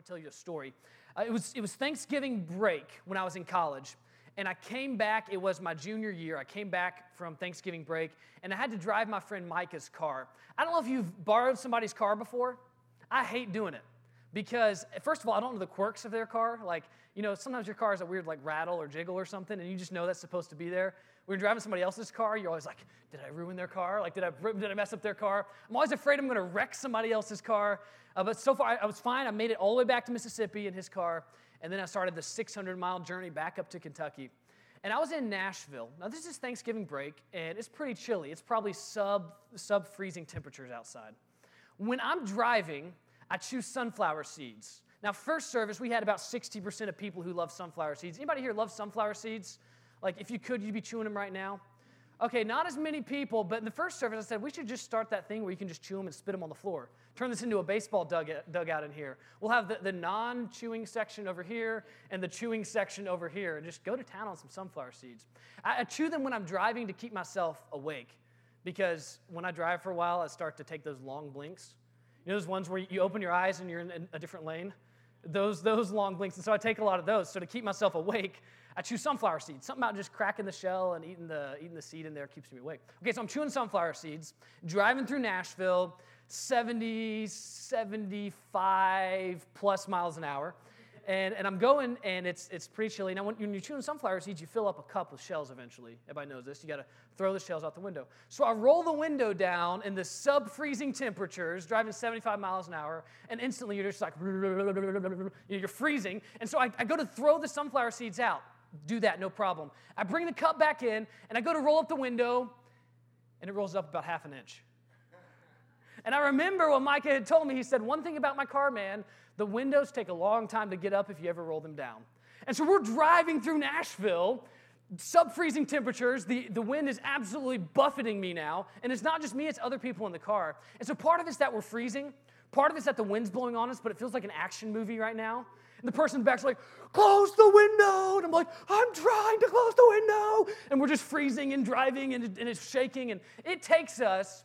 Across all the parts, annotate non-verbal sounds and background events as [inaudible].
to tell you a story. Uh, it, was, it was Thanksgiving break when I was in college. And I came back, it was my junior year. I came back from Thanksgiving break, and I had to drive my friend Micah's car. I don't know if you've borrowed somebody's car before. I hate doing it because, first of all, I don't know the quirks of their car. Like, you know, sometimes your car has a weird, like, rattle or jiggle or something, and you just know that's supposed to be there. When you're driving somebody else's car, you're always like, did I ruin their car? Like, did I, did I mess up their car? I'm always afraid I'm going to wreck somebody else's car. Uh, but so far, I, I was fine. I made it all the way back to Mississippi in his car, and then I started the 600 mile journey back up to Kentucky. And I was in Nashville. Now, this is Thanksgiving break, and it's pretty chilly. It's probably sub, sub freezing temperatures outside. When I'm driving, I choose sunflower seeds. Now, first service, we had about 60% of people who love sunflower seeds. Anybody here love sunflower seeds? Like, if you could, you'd be chewing them right now. Okay, not as many people, but in the first service, I said we should just start that thing where you can just chew them and spit them on the floor. Turn this into a baseball dugout, in here. We'll have the, the non chewing section over here and the chewing section over here, and just go to town on some sunflower seeds. I, I chew them when I'm driving to keep myself awake because when I drive for a while, I start to take those long blinks. Know those ones where you open your eyes and you're in a different lane? Those, those long blinks. And so I take a lot of those. So to keep myself awake, I chew sunflower seeds. Something about just cracking the shell and eating the, eating the seed in there keeps me awake. Okay, so I'm chewing sunflower seeds, driving through Nashville, 70, 75 plus miles an hour. And, and I'm going, and it's, it's pretty chilly. Now, when, when you're chewing sunflower seeds, you fill up a cup with shells eventually. Everybody knows this. You got to throw the shells out the window. So I roll the window down in the sub freezing temperatures, driving 75 miles an hour, and instantly you're just like, [laughs] you're freezing. And so I, I go to throw the sunflower seeds out. Do that, no problem. I bring the cup back in, and I go to roll up the window, and it rolls up about half an inch. And I remember what Micah had told me. He said, One thing about my car, man, the windows take a long time to get up if you ever roll them down. And so we're driving through Nashville, sub freezing temperatures. The, the wind is absolutely buffeting me now. And it's not just me, it's other people in the car. And so part of it's that we're freezing, part of it's that the wind's blowing on us, but it feels like an action movie right now. And the person in the back's like, close the window. And I'm like, I'm trying to close the window. And we're just freezing and driving and, and it's shaking. And it takes us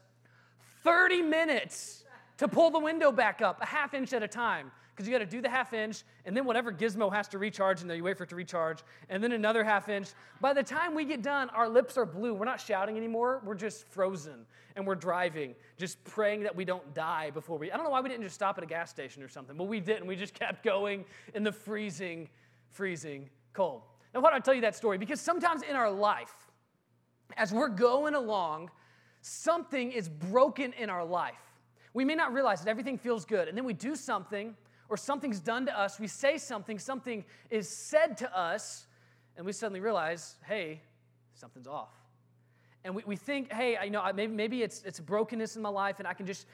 30 minutes to pull the window back up, a half inch at a time. Because you got to do the half inch, and then whatever gizmo has to recharge, and then you wait for it to recharge, and then another half inch. By the time we get done, our lips are blue. We're not shouting anymore. We're just frozen, and we're driving, just praying that we don't die before we. I don't know why we didn't just stop at a gas station or something, but we didn't. We just kept going in the freezing, freezing cold. Now, why do I tell you that story? Because sometimes in our life, as we're going along, something is broken in our life. We may not realize that everything feels good, and then we do something, or something's done to us, we say something, something is said to us, and we suddenly realize, hey, something's off. And we, we think, hey, I, you know, maybe, maybe it's, it's brokenness in my life, and I can just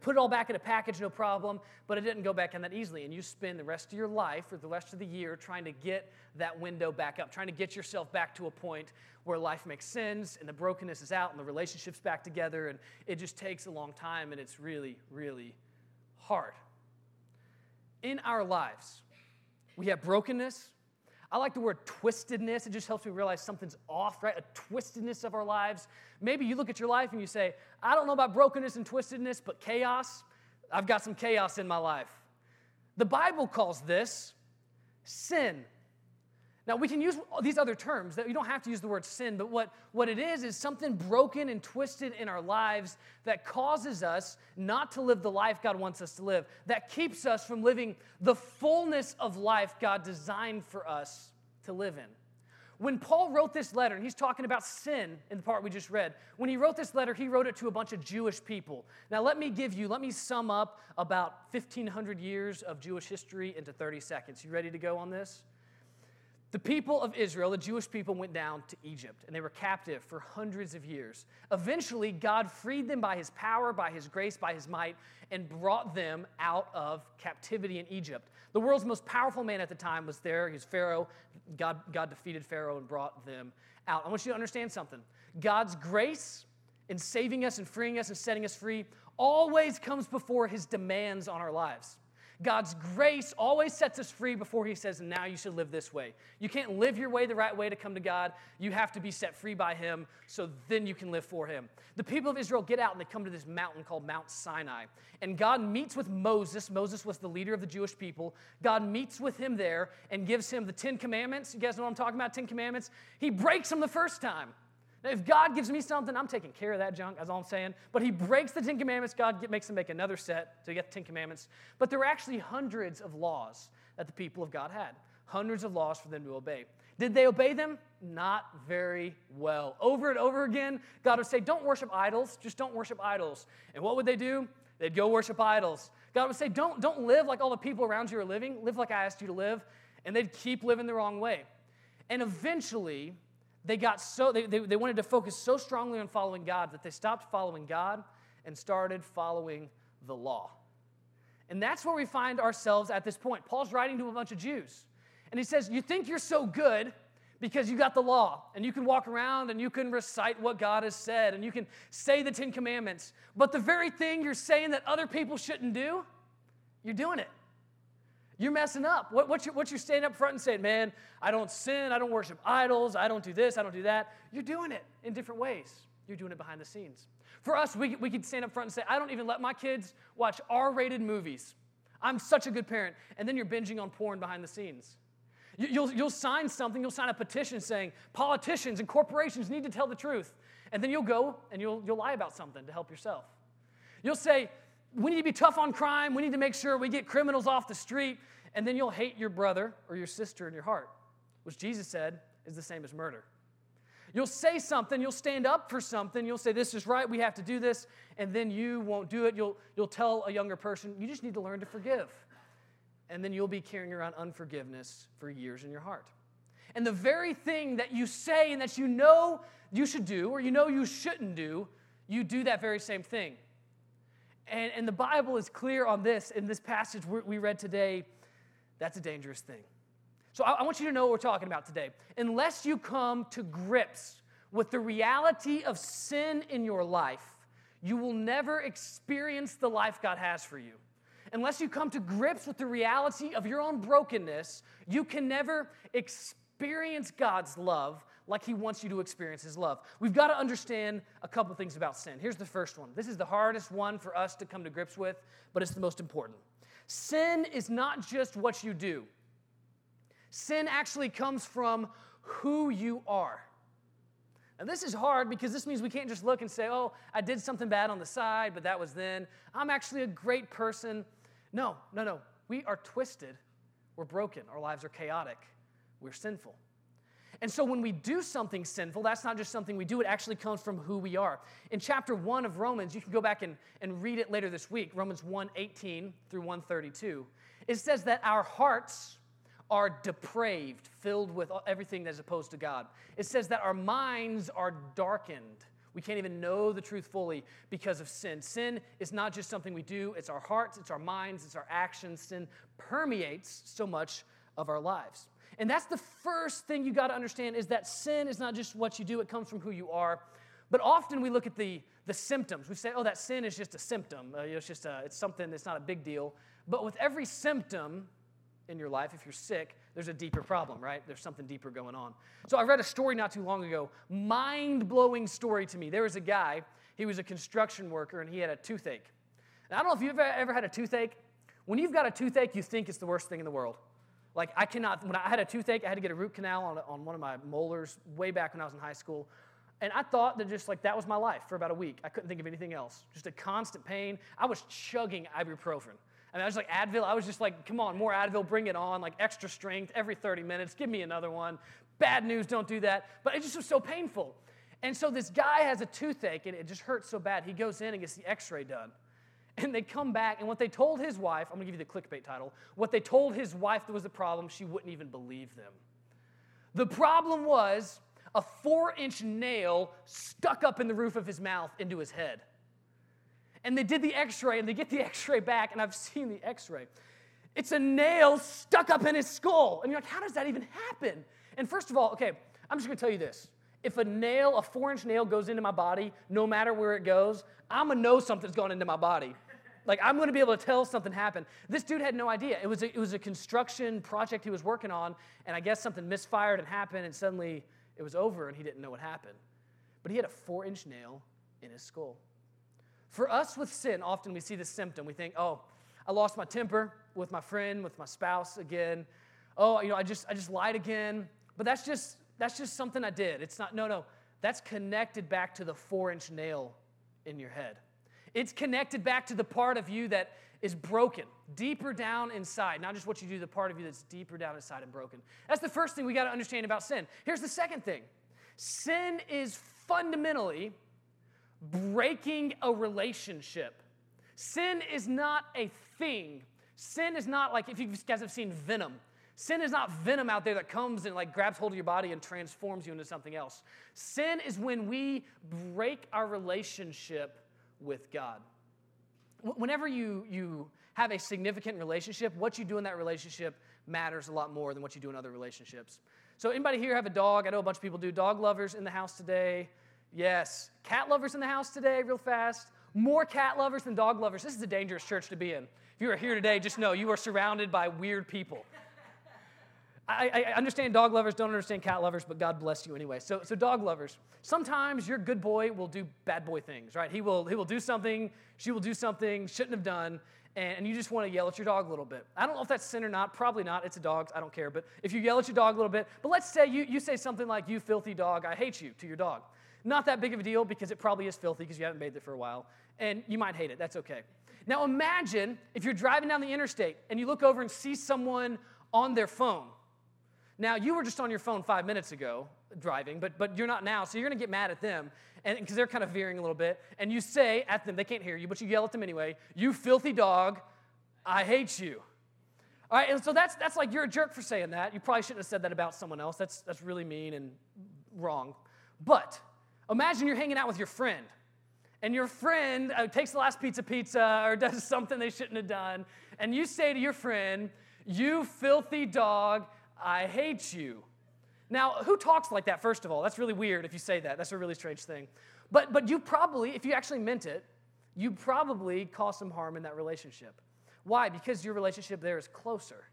put it all back in a package, no problem, but it didn't go back in that easily. And you spend the rest of your life or the rest of the year trying to get that window back up, trying to get yourself back to a point where life makes sense and the brokenness is out and the relationship's back together. And it just takes a long time and it's really, really hard. In our lives, we have brokenness, I like the word twistedness. It just helps me realize something's off, right? A twistedness of our lives. Maybe you look at your life and you say, I don't know about brokenness and twistedness, but chaos, I've got some chaos in my life. The Bible calls this sin. Now, we can use these other terms that you don't have to use the word sin, but what, what it is is something broken and twisted in our lives that causes us not to live the life God wants us to live, that keeps us from living the fullness of life God designed for us to live in. When Paul wrote this letter, and he's talking about sin in the part we just read, when he wrote this letter, he wrote it to a bunch of Jewish people. Now, let me give you, let me sum up about 1,500 years of Jewish history into 30 seconds. You ready to go on this? The people of Israel, the Jewish people, went down to Egypt and they were captive for hundreds of years. Eventually, God freed them by his power, by his grace, by his might, and brought them out of captivity in Egypt. The world's most powerful man at the time was there. He was Pharaoh. God, God defeated Pharaoh and brought them out. I want you to understand something God's grace in saving us and freeing us and setting us free always comes before his demands on our lives. God's grace always sets us free before He says, now you should live this way. You can't live your way the right way to come to God. You have to be set free by Him so then you can live for Him. The people of Israel get out and they come to this mountain called Mount Sinai. And God meets with Moses. Moses was the leader of the Jewish people. God meets with him there and gives him the Ten Commandments. You guys know what I'm talking about? Ten Commandments. He breaks them the first time. Now, if God gives me something, I'm taking care of that junk, that's all I'm saying. But he breaks the Ten Commandments, God makes him make another set to get the Ten Commandments. But there were actually hundreds of laws that the people of God had, hundreds of laws for them to obey. Did they obey them? Not very well. Over and over again, God would say, Don't worship idols, just don't worship idols. And what would they do? They'd go worship idols. God would say, Don't, don't live like all the people around you are living, live like I asked you to live. And they'd keep living the wrong way. And eventually, they got so, they, they, they wanted to focus so strongly on following God that they stopped following God and started following the law. And that's where we find ourselves at this point. Paul's writing to a bunch of Jews. And he says, You think you're so good because you got the law and you can walk around and you can recite what God has said and you can say the Ten Commandments. But the very thing you're saying that other people shouldn't do, you're doing it. You're messing up. What, what's, your, what's your standing up front and saying, man, I don't sin, I don't worship idols, I don't do this, I don't do that? You're doing it in different ways. You're doing it behind the scenes. For us, we, we could stand up front and say, I don't even let my kids watch R rated movies. I'm such a good parent. And then you're binging on porn behind the scenes. You, you'll, you'll sign something, you'll sign a petition saying politicians and corporations need to tell the truth. And then you'll go and you'll, you'll lie about something to help yourself. You'll say, we need to be tough on crime. We need to make sure we get criminals off the street. And then you'll hate your brother or your sister in your heart, which Jesus said is the same as murder. You'll say something, you'll stand up for something, you'll say, This is right, we have to do this, and then you won't do it. You'll, you'll tell a younger person, You just need to learn to forgive. And then you'll be carrying around unforgiveness for years in your heart. And the very thing that you say and that you know you should do or you know you shouldn't do, you do that very same thing. And, and the Bible is clear on this in this passage we read today. That's a dangerous thing. So I, I want you to know what we're talking about today. Unless you come to grips with the reality of sin in your life, you will never experience the life God has for you. Unless you come to grips with the reality of your own brokenness, you can never experience God's love like He wants you to experience His love. We've got to understand a couple things about sin. Here's the first one. This is the hardest one for us to come to grips with, but it's the most important. Sin is not just what you do, sin actually comes from who you are. Now, this is hard because this means we can't just look and say, oh, I did something bad on the side, but that was then. I'm actually a great person. No, no, no. We are twisted. We're broken. Our lives are chaotic. We're sinful. And so when we do something sinful, that's not just something we do, it actually comes from who we are. In chapter 1 of Romans, you can go back and, and read it later this week, Romans 1 18 through 132. It says that our hearts are depraved, filled with everything that's opposed to God. It says that our minds are darkened. We can't even know the truth fully because of sin. Sin is not just something we do, it's our hearts, it's our minds, it's our actions. Sin permeates so much of our lives. And that's the first thing you got to understand is that sin is not just what you do, it comes from who you are. But often we look at the, the symptoms. We say, oh, that sin is just a symptom. Uh, it's just a, it's something that's not a big deal. But with every symptom in your life, if you're sick, there's a deeper problem, right? There's something deeper going on. So I read a story not too long ago, mind blowing story to me. There was a guy, he was a construction worker, and he had a toothache. I don't know if you've ever had a toothache. When you've got a toothache, you think it's the worst thing in the world. Like, I cannot, when I had a toothache, I had to get a root canal on, on one of my molars way back when I was in high school. And I thought that just like that was my life for about a week. I couldn't think of anything else. Just a constant pain. I was chugging ibuprofen. I mean, I was like Advil. I was just like, come on, more Advil, bring it on, like extra strength every 30 minutes. Give me another one. Bad news, don't do that. But it just was so painful. And so this guy has a toothache and it just hurts so bad. He goes in and gets the x ray done. And they come back, and what they told his wife, I'm gonna give you the clickbait title, what they told his wife that was the problem, she wouldn't even believe them. The problem was a four inch nail stuck up in the roof of his mouth into his head. And they did the x ray, and they get the x ray back, and I've seen the x ray. It's a nail stuck up in his skull. And you're like, how does that even happen? And first of all, okay, I'm just gonna tell you this. If a nail, a four inch nail goes into my body, no matter where it goes, I'm gonna know something's gone into my body. Like, I'm going to be able to tell something happened. This dude had no idea. It was, a, it was a construction project he was working on, and I guess something misfired and happened, and suddenly it was over, and he didn't know what happened. But he had a four inch nail in his skull. For us with sin, often we see this symptom. We think, oh, I lost my temper with my friend, with my spouse again. Oh, you know, I just, I just lied again. But that's just, that's just something I did. It's not, no, no. That's connected back to the four inch nail in your head. It's connected back to the part of you that is broken, deeper down inside. Not just what you do, the part of you that's deeper down inside and broken. That's the first thing we got to understand about sin. Here's the second thing sin is fundamentally breaking a relationship. Sin is not a thing. Sin is not like if you guys have seen Venom. Sin is not venom out there that comes and like grabs hold of your body and transforms you into something else. Sin is when we break our relationship with God. Whenever you, you have a significant relationship, what you do in that relationship matters a lot more than what you do in other relationships. So, anybody here have a dog? I know a bunch of people do. Dog lovers in the house today? Yes. Cat lovers in the house today, real fast? More cat lovers than dog lovers. This is a dangerous church to be in. If you are here today, just know you are surrounded by weird people. I, I, understand dog lovers don't understand cat lovers, but God bless you anyway. So, so dog lovers, sometimes your good boy will do bad boy things, right? He will, he will do something, she will do something, shouldn't have done, and, and you just want to yell at your dog a little bit. I don't know if that's sin or not, probably not. It's a dog, I don't care. But if you yell at your dog a little bit, but let's say you, you say something like, You filthy dog, I hate you to your dog. Not that big of a deal because it probably is filthy because you haven't bathed it for a while, and you might hate it. That's okay. Now imagine if you're driving down the interstate and you look over and see someone on their phone now, you were just on your phone five minutes ago driving, but, but you're not now, so you're going to get mad at them because they're kind of veering a little bit. And you say at them, they can't hear you, but you yell at them anyway, You filthy dog, I hate you. All right, and so that's, that's like you're a jerk for saying that. You probably shouldn't have said that about someone else. That's, that's really mean and wrong. But imagine you're hanging out with your friend, and your friend uh, takes the last pizza pizza or does [laughs] something they shouldn't have done, and you say to your friend, You filthy dog, I hate you. Now, who talks like that, first of all? That's really weird if you say that. That's a really strange thing. But, but you probably, if you actually meant it, you probably caused some harm in that relationship. Why? Because your relationship there is closer.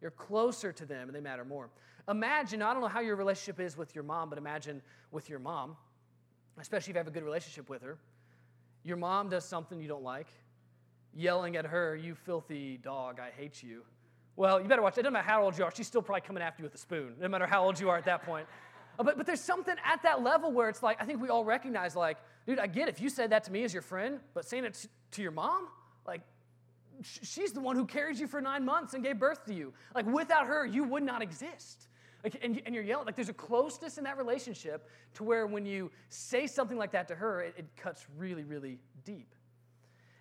You're closer to them and they matter more. Imagine, I don't know how your relationship is with your mom, but imagine with your mom, especially if you have a good relationship with her. Your mom does something you don't like, yelling at her, You filthy dog, I hate you. Well, you better watch. It doesn't matter how old you are. She's still probably coming after you with a spoon, no matter how old you are at that point. [laughs] But, but there's something at that level where it's like, I think we all recognize, like, dude, I get it. if you said that to me as your friend, but saying it to your mom, like, she's the one who carried you for nine months and gave birth to you. Like, without her, you would not exist. Like, and, and you're yelling. Like, there's a closeness in that relationship to where when you say something like that to her, it, it cuts really, really deep.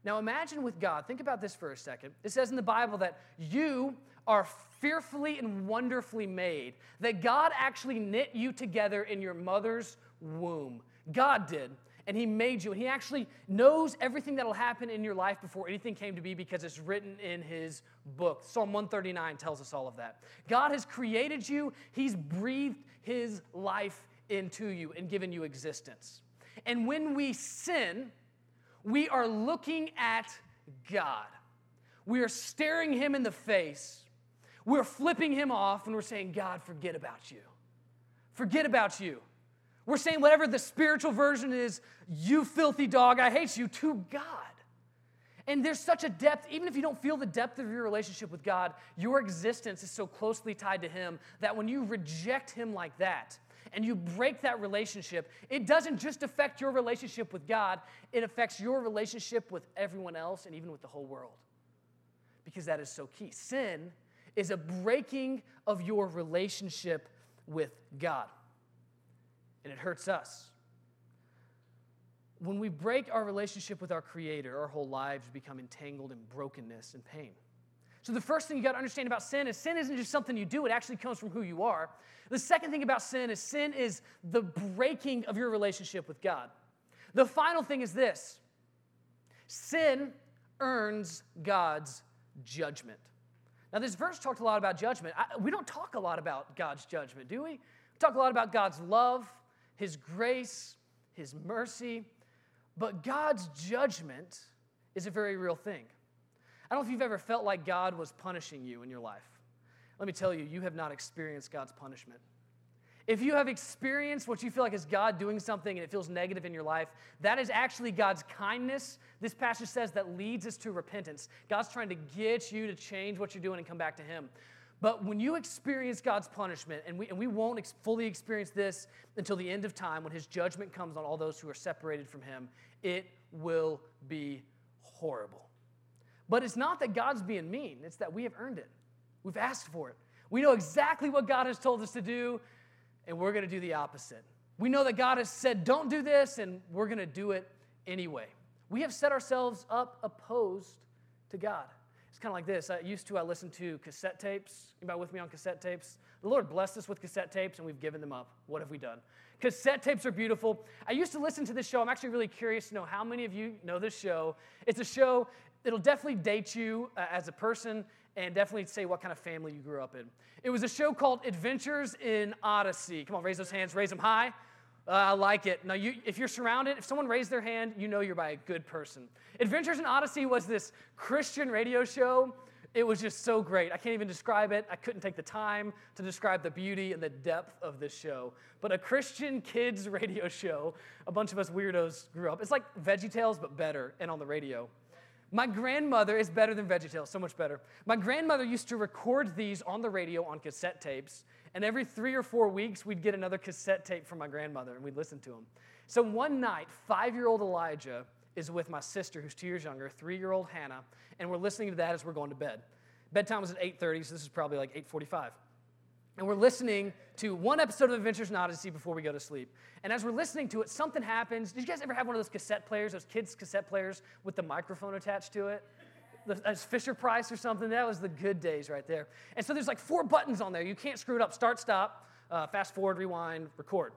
Now imagine with God, think about this for a second. It says in the Bible that you are fearfully and wonderfully made, that God actually knit you together in your mother's womb. God did. And he made you, and he actually knows everything that'll happen in your life before anything came to be because it's written in his book. Psalm 139 tells us all of that. God has created you, he's breathed his life into you and given you existence. And when we sin, we are looking at God. We are staring Him in the face. We're flipping Him off and we're saying, God, forget about you. Forget about you. We're saying whatever the spiritual version is, you filthy dog, I hate you, to God. And there's such a depth, even if you don't feel the depth of your relationship with God, your existence is so closely tied to Him that when you reject Him like that, and you break that relationship, it doesn't just affect your relationship with God, it affects your relationship with everyone else and even with the whole world. Because that is so key. Sin is a breaking of your relationship with God, and it hurts us. When we break our relationship with our Creator, our whole lives become entangled in brokenness and pain. So, the first thing you got to understand about sin is sin isn't just something you do, it actually comes from who you are. The second thing about sin is sin is the breaking of your relationship with God. The final thing is this sin earns God's judgment. Now, this verse talked a lot about judgment. I, we don't talk a lot about God's judgment, do we? We talk a lot about God's love, His grace, His mercy, but God's judgment is a very real thing. I don't know if you've ever felt like God was punishing you in your life. Let me tell you, you have not experienced God's punishment. If you have experienced what you feel like is God doing something and it feels negative in your life, that is actually God's kindness. This passage says that leads us to repentance. God's trying to get you to change what you're doing and come back to Him. But when you experience God's punishment, and we, and we won't ex- fully experience this until the end of time when His judgment comes on all those who are separated from Him, it will be horrible. But it's not that God's being mean, it's that we have earned it. We've asked for it. We know exactly what God has told us to do, and we're going to do the opposite. We know that God has said, don't do this, and we're going to do it anyway. We have set ourselves up opposed to God. It's kind of like this. I used to, I listened to cassette tapes. Anybody with me on cassette tapes? The Lord blessed us with cassette tapes, and we've given them up. What have we done? Cassette tapes are beautiful. I used to listen to this show. I'm actually really curious to know how many of you know this show. It's a show, it'll definitely date you uh, as a person and definitely say what kind of family you grew up in. It was a show called Adventures in Odyssey. Come on, raise those hands, raise them high. Uh, I like it. Now, you, if you're surrounded, if someone raised their hand, you know you're by a good person. Adventures in Odyssey was this Christian radio show. It was just so great. I can't even describe it. I couldn't take the time to describe the beauty and the depth of this show. But a Christian kids [laughs] radio show, a bunch of us weirdos grew up. It's like VeggieTales, but better and on the radio. My grandmother is better than VeggieTales, so much better. My grandmother used to record these on the radio on cassette tapes, and every three or four weeks, we'd get another cassette tape from my grandmother, and we'd listen to them. So one night, five year old Elijah is with my sister, who's two years younger, three year old Hannah, and we're listening to that as we're going to bed. Bedtime was at 8.30, so this is probably like 8.45 and we're listening to one episode of Adventures in Odyssey before we go to sleep. And as we're listening to it, something happens. Did you guys ever have one of those cassette players, those kids' cassette players with the microphone attached to it? As Fisher Price or something. That was the good days right there. And so there's like four buttons on there. You can't screw it up. Start, stop, uh, fast forward, rewind, record.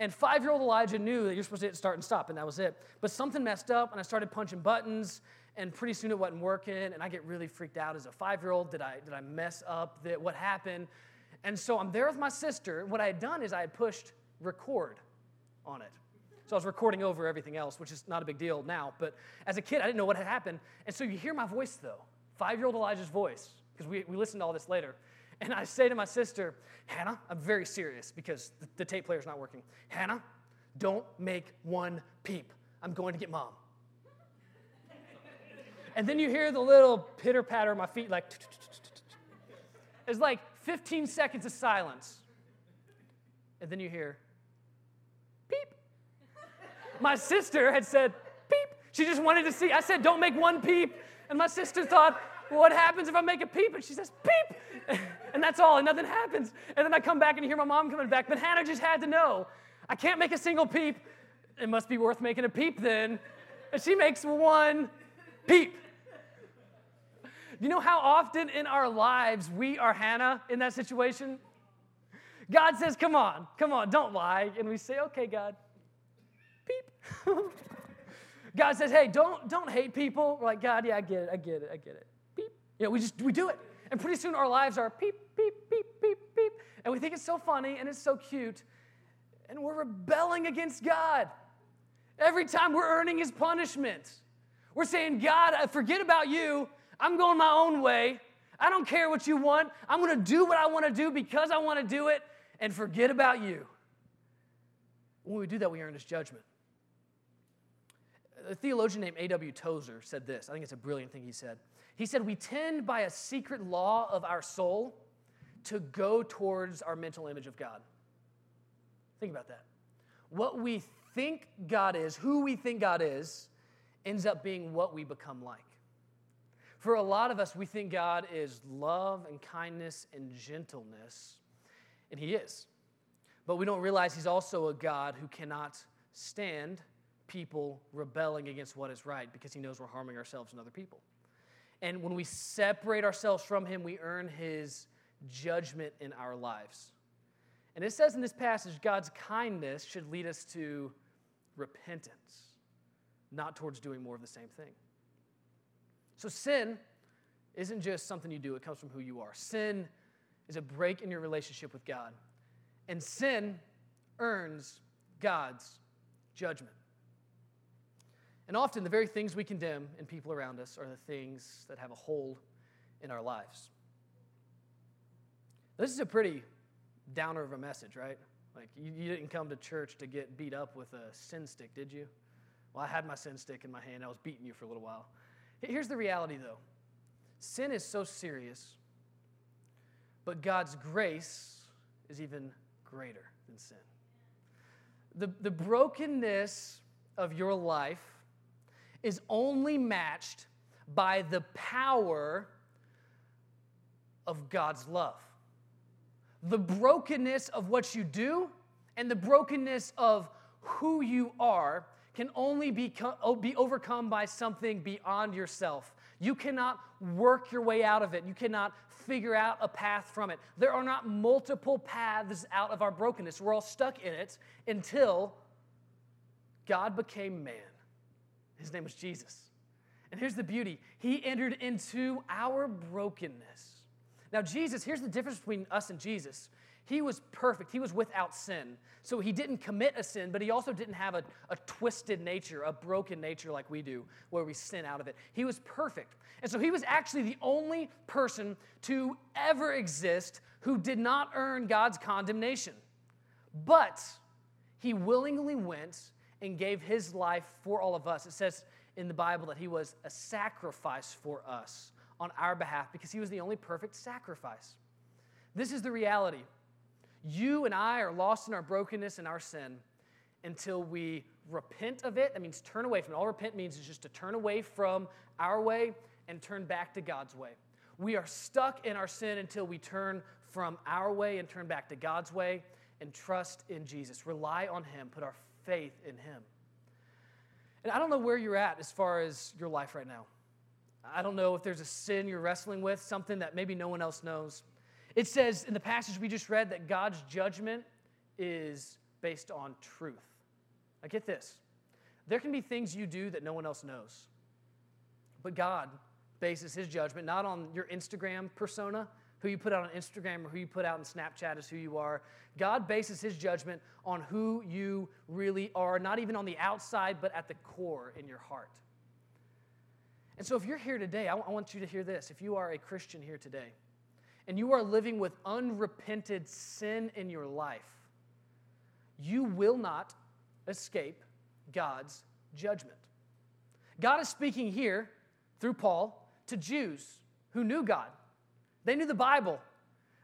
And five year old Elijah knew that you're supposed to hit start and stop, and that was it. But something messed up, and I started punching buttons, and pretty soon it wasn't working, and I get really freaked out as a five year old. Did I, did I mess up? The, what happened? And so I'm there with my sister. What I had done is I had pushed record on it. So I was recording over everything else, which is not a big deal now. But as a kid, I didn't know what had happened. And so you hear my voice, though five year old Elijah's voice, because we, we listened to all this later. And I say to my sister, Hannah, I'm very serious because the, the tape player's not working. Hannah, don't make one peep. I'm going to get mom. and then you hear the little pitter patter of my feet, like, [laughs] it's like 15 seconds of silence. And then you hear, peep. My sister had said, peep. She just wanted to see. I said, don't make one peep. And my sister thought, what happens if I make a peep? And she says, peep. [laughs] and that's all, and nothing happens. And then I come back and hear my mom coming back. But Hannah just had to know, I can't make a single peep. It must be worth making a peep then. And she makes one peep. You know how often in our lives we are Hannah in that situation? God says, Come on, come on, don't lie. And we say, Okay, God. Beep. [laughs] God says, Hey, don't, don't hate people. We're like, God, yeah, I get it, I get it, I get it. Beep. You know, we just, we do it. And pretty soon our lives are beep, beep, beep, beep, beep. And we think it's so funny and it's so cute. And we're rebelling against God. Every time we're earning his punishment. We're saying, God, forget about you. I'm going my own way. I don't care what you want. I'm going to do what I want to do because I want to do it and forget about you. When we do that, we earn his judgment. A theologian named A.W. Tozer said this. I think it's a brilliant thing he said. He said, We tend by a secret law of our soul to go towards our mental image of God. Think about that. What we think God is, who we think God is, ends up being what we become like. For a lot of us, we think God is love and kindness and gentleness, and He is. But we don't realize He's also a God who cannot stand people rebelling against what is right because He knows we're harming ourselves and other people. And when we separate ourselves from Him, we earn His judgment in our lives. And it says in this passage, God's kindness should lead us to repentance, not towards doing more of the same thing. So sin isn't just something you do, it comes from who you are. Sin is a break in your relationship with God. And sin earns God's judgment. And often, the very things we condemn in people around us are the things that have a hold in our lives. This is a pretty downer of a message, right? Like, you, you, didn't come to church to get beat up with a sin stick, did you? Well, I had my sin stick in my hand. I was beating you for a little while. Here's the reality, though sin is so serious, but God's grace is even greater than sin. The, the brokenness of your life is only matched by the power of God's love. The brokenness of what you do and the brokenness of who you are can only be, be overcome by something beyond yourself. You cannot work your way out of it. You cannot figure out a path from it. There are not multiple paths out of our brokenness. We're all stuck in it until God became man. His name was Jesus. And here's the beauty He entered into our brokenness. Now, Jesus, here's the difference between us and Jesus. He was perfect. He was without sin. So he didn't commit a sin, but he also didn't have a, a twisted nature, a broken nature like we do, where we sin out of it. He was perfect. And so he was actually the only person to ever exist who did not earn God's condemnation. But he willingly went and gave his life for all of us. It says in the Bible that he was a sacrifice for us on our behalf because he was the only perfect sacrifice. This is the reality. You and I are lost in our brokenness and our sin until we repent of it. That means turn away from it. All repent means is just to turn away from our way and turn back to God's way. We are stuck in our sin until we turn from our way and turn back to God's way and trust in Jesus. Rely on Him, put our faith in Him. And I don't know where you're at as far as your life right now. I don't know if there's a sin you're wrestling with, something that maybe no one else knows. It says in the passage we just read that God's judgment is based on truth. Now, get this there can be things you do that no one else knows, but God bases his judgment not on your Instagram persona, who you put out on Instagram or who you put out in Snapchat is who you are. God bases his judgment on who you really are, not even on the outside, but at the core in your heart. And so, if you're here today, I want you to hear this. If you are a Christian here today, and you are living with unrepented sin in your life, you will not escape God's judgment. God is speaking here through Paul to Jews who knew God. They knew the Bible.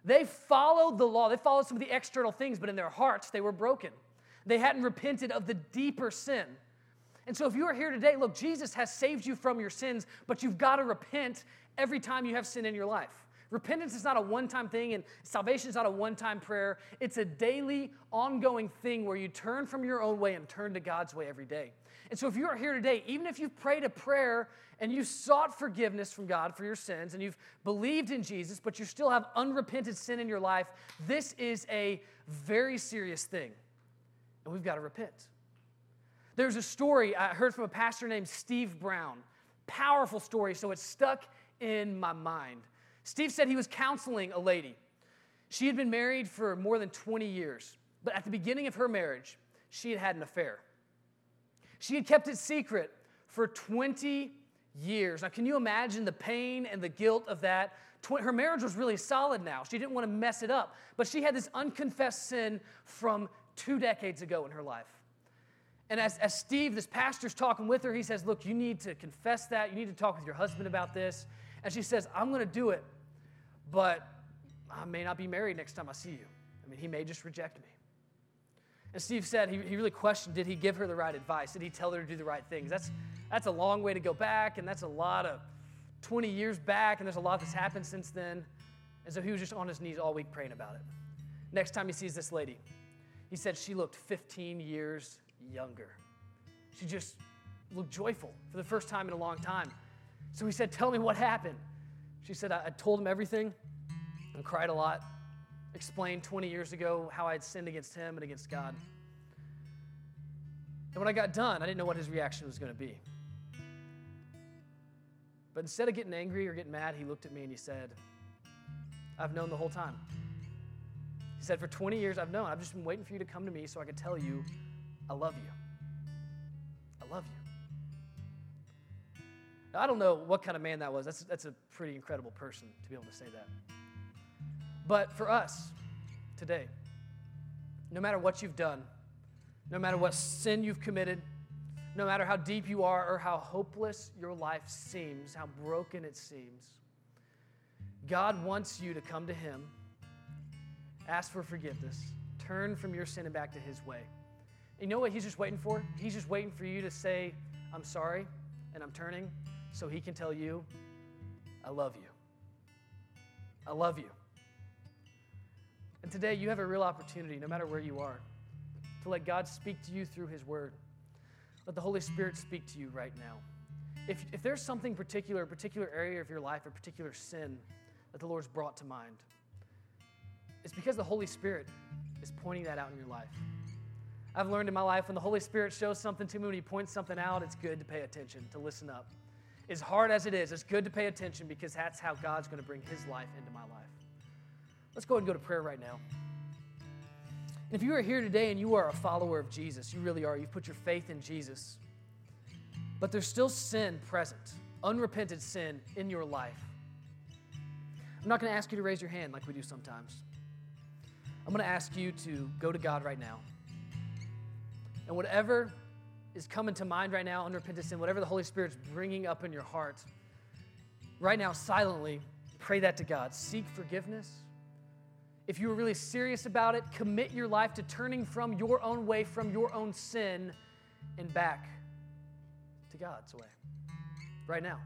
They followed the law. They followed some of the external things, but in their hearts, they were broken. They hadn't repented of the deeper sin. And so, if you are here today, look, Jesus has saved you from your sins, but you've got to repent every time you have sin in your life. Repentance is not a one time thing, and salvation is not a one time prayer. It's a daily, ongoing thing where you turn from your own way and turn to God's way every day. And so, if you are here today, even if you've prayed a prayer and you sought forgiveness from God for your sins and you've believed in Jesus, but you still have unrepented sin in your life, this is a very serious thing. And we've got to repent. There's a story I heard from a pastor named Steve Brown. Powerful story, so it's stuck in my mind. Steve said he was counseling a lady. She had been married for more than 20 years, but at the beginning of her marriage, she had had an affair. She had kept it secret for 20 years. Now, can you imagine the pain and the guilt of that? Her marriage was really solid now. She didn't want to mess it up, but she had this unconfessed sin from two decades ago in her life. And as, as Steve, this pastor's talking with her, he says, Look, you need to confess that. You need to talk with your husband about this. And she says, I'm going to do it, but I may not be married next time I see you. I mean, he may just reject me. And Steve said he, he really questioned did he give her the right advice? Did he tell her to do the right things? That's, that's a long way to go back, and that's a lot of 20 years back, and there's a lot that's happened since then. And so he was just on his knees all week praying about it. Next time he sees this lady, he said she looked 15 years younger. She just looked joyful for the first time in a long time. So he said, Tell me what happened. She said, I, I told him everything and cried a lot, explained 20 years ago how I had sinned against him and against God. And when I got done, I didn't know what his reaction was going to be. But instead of getting angry or getting mad, he looked at me and he said, I've known the whole time. He said, For 20 years, I've known. I've just been waiting for you to come to me so I could tell you, I love you. I love you. Now, I don't know what kind of man that was. That's, that's a pretty incredible person to be able to say that. But for us today, no matter what you've done, no matter what sin you've committed, no matter how deep you are or how hopeless your life seems, how broken it seems, God wants you to come to Him, ask for forgiveness, turn from your sin and back to His way. You know what He's just waiting for? He's just waiting for you to say, I'm sorry and I'm turning, so He can tell you, I love you. I love you. And today you have a real opportunity, no matter where you are, to let God speak to you through His Word. Let the Holy Spirit speak to you right now. If, if there's something particular, a particular area of your life, a particular sin that the Lord's brought to mind, it's because the Holy Spirit is pointing that out in your life. I've learned in my life when the Holy Spirit shows something to me, when He points something out, it's good to pay attention, to listen up. As hard as it is, it's good to pay attention because that's how God's going to bring His life into my life. Let's go ahead and go to prayer right now. If you are here today and you are a follower of Jesus, you really are, you've put your faith in Jesus, but there's still sin present, unrepented sin in your life. I'm not going to ask you to raise your hand like we do sometimes. I'm going to ask you to go to God right now. And whatever is coming to mind right now, unrepentant sin, whatever the Holy Spirit's bringing up in your heart, right now, silently, pray that to God. Seek forgiveness if you are really serious about it, commit your life to turning from your own way, from your own sin, and back to God's way. Right now.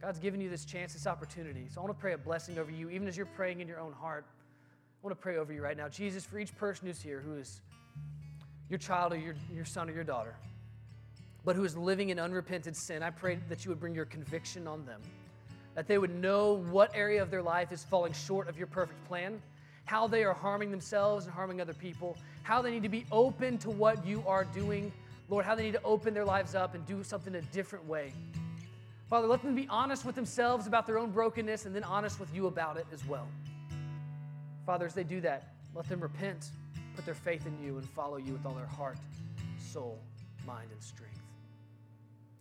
God's given you this chance, this opportunity. So I want to pray a blessing over you, even as you're praying in your own heart. I want to pray over you right now. Jesus, for each person who's here, who is your child or your, your son or your daughter, but who is living in unrepented sin, I pray that you would bring your conviction on them that they would know what area of their life is falling short of your perfect plan, how they are harming themselves and harming other people, how they need to be open to what you are doing, Lord, how they need to open their lives up and do something a different way. Father, let them be honest with themselves about their own brokenness and then honest with you about it as well. Father, as they do that, let them repent, put their faith in you, and follow you with all their heart, soul, mind, and strength.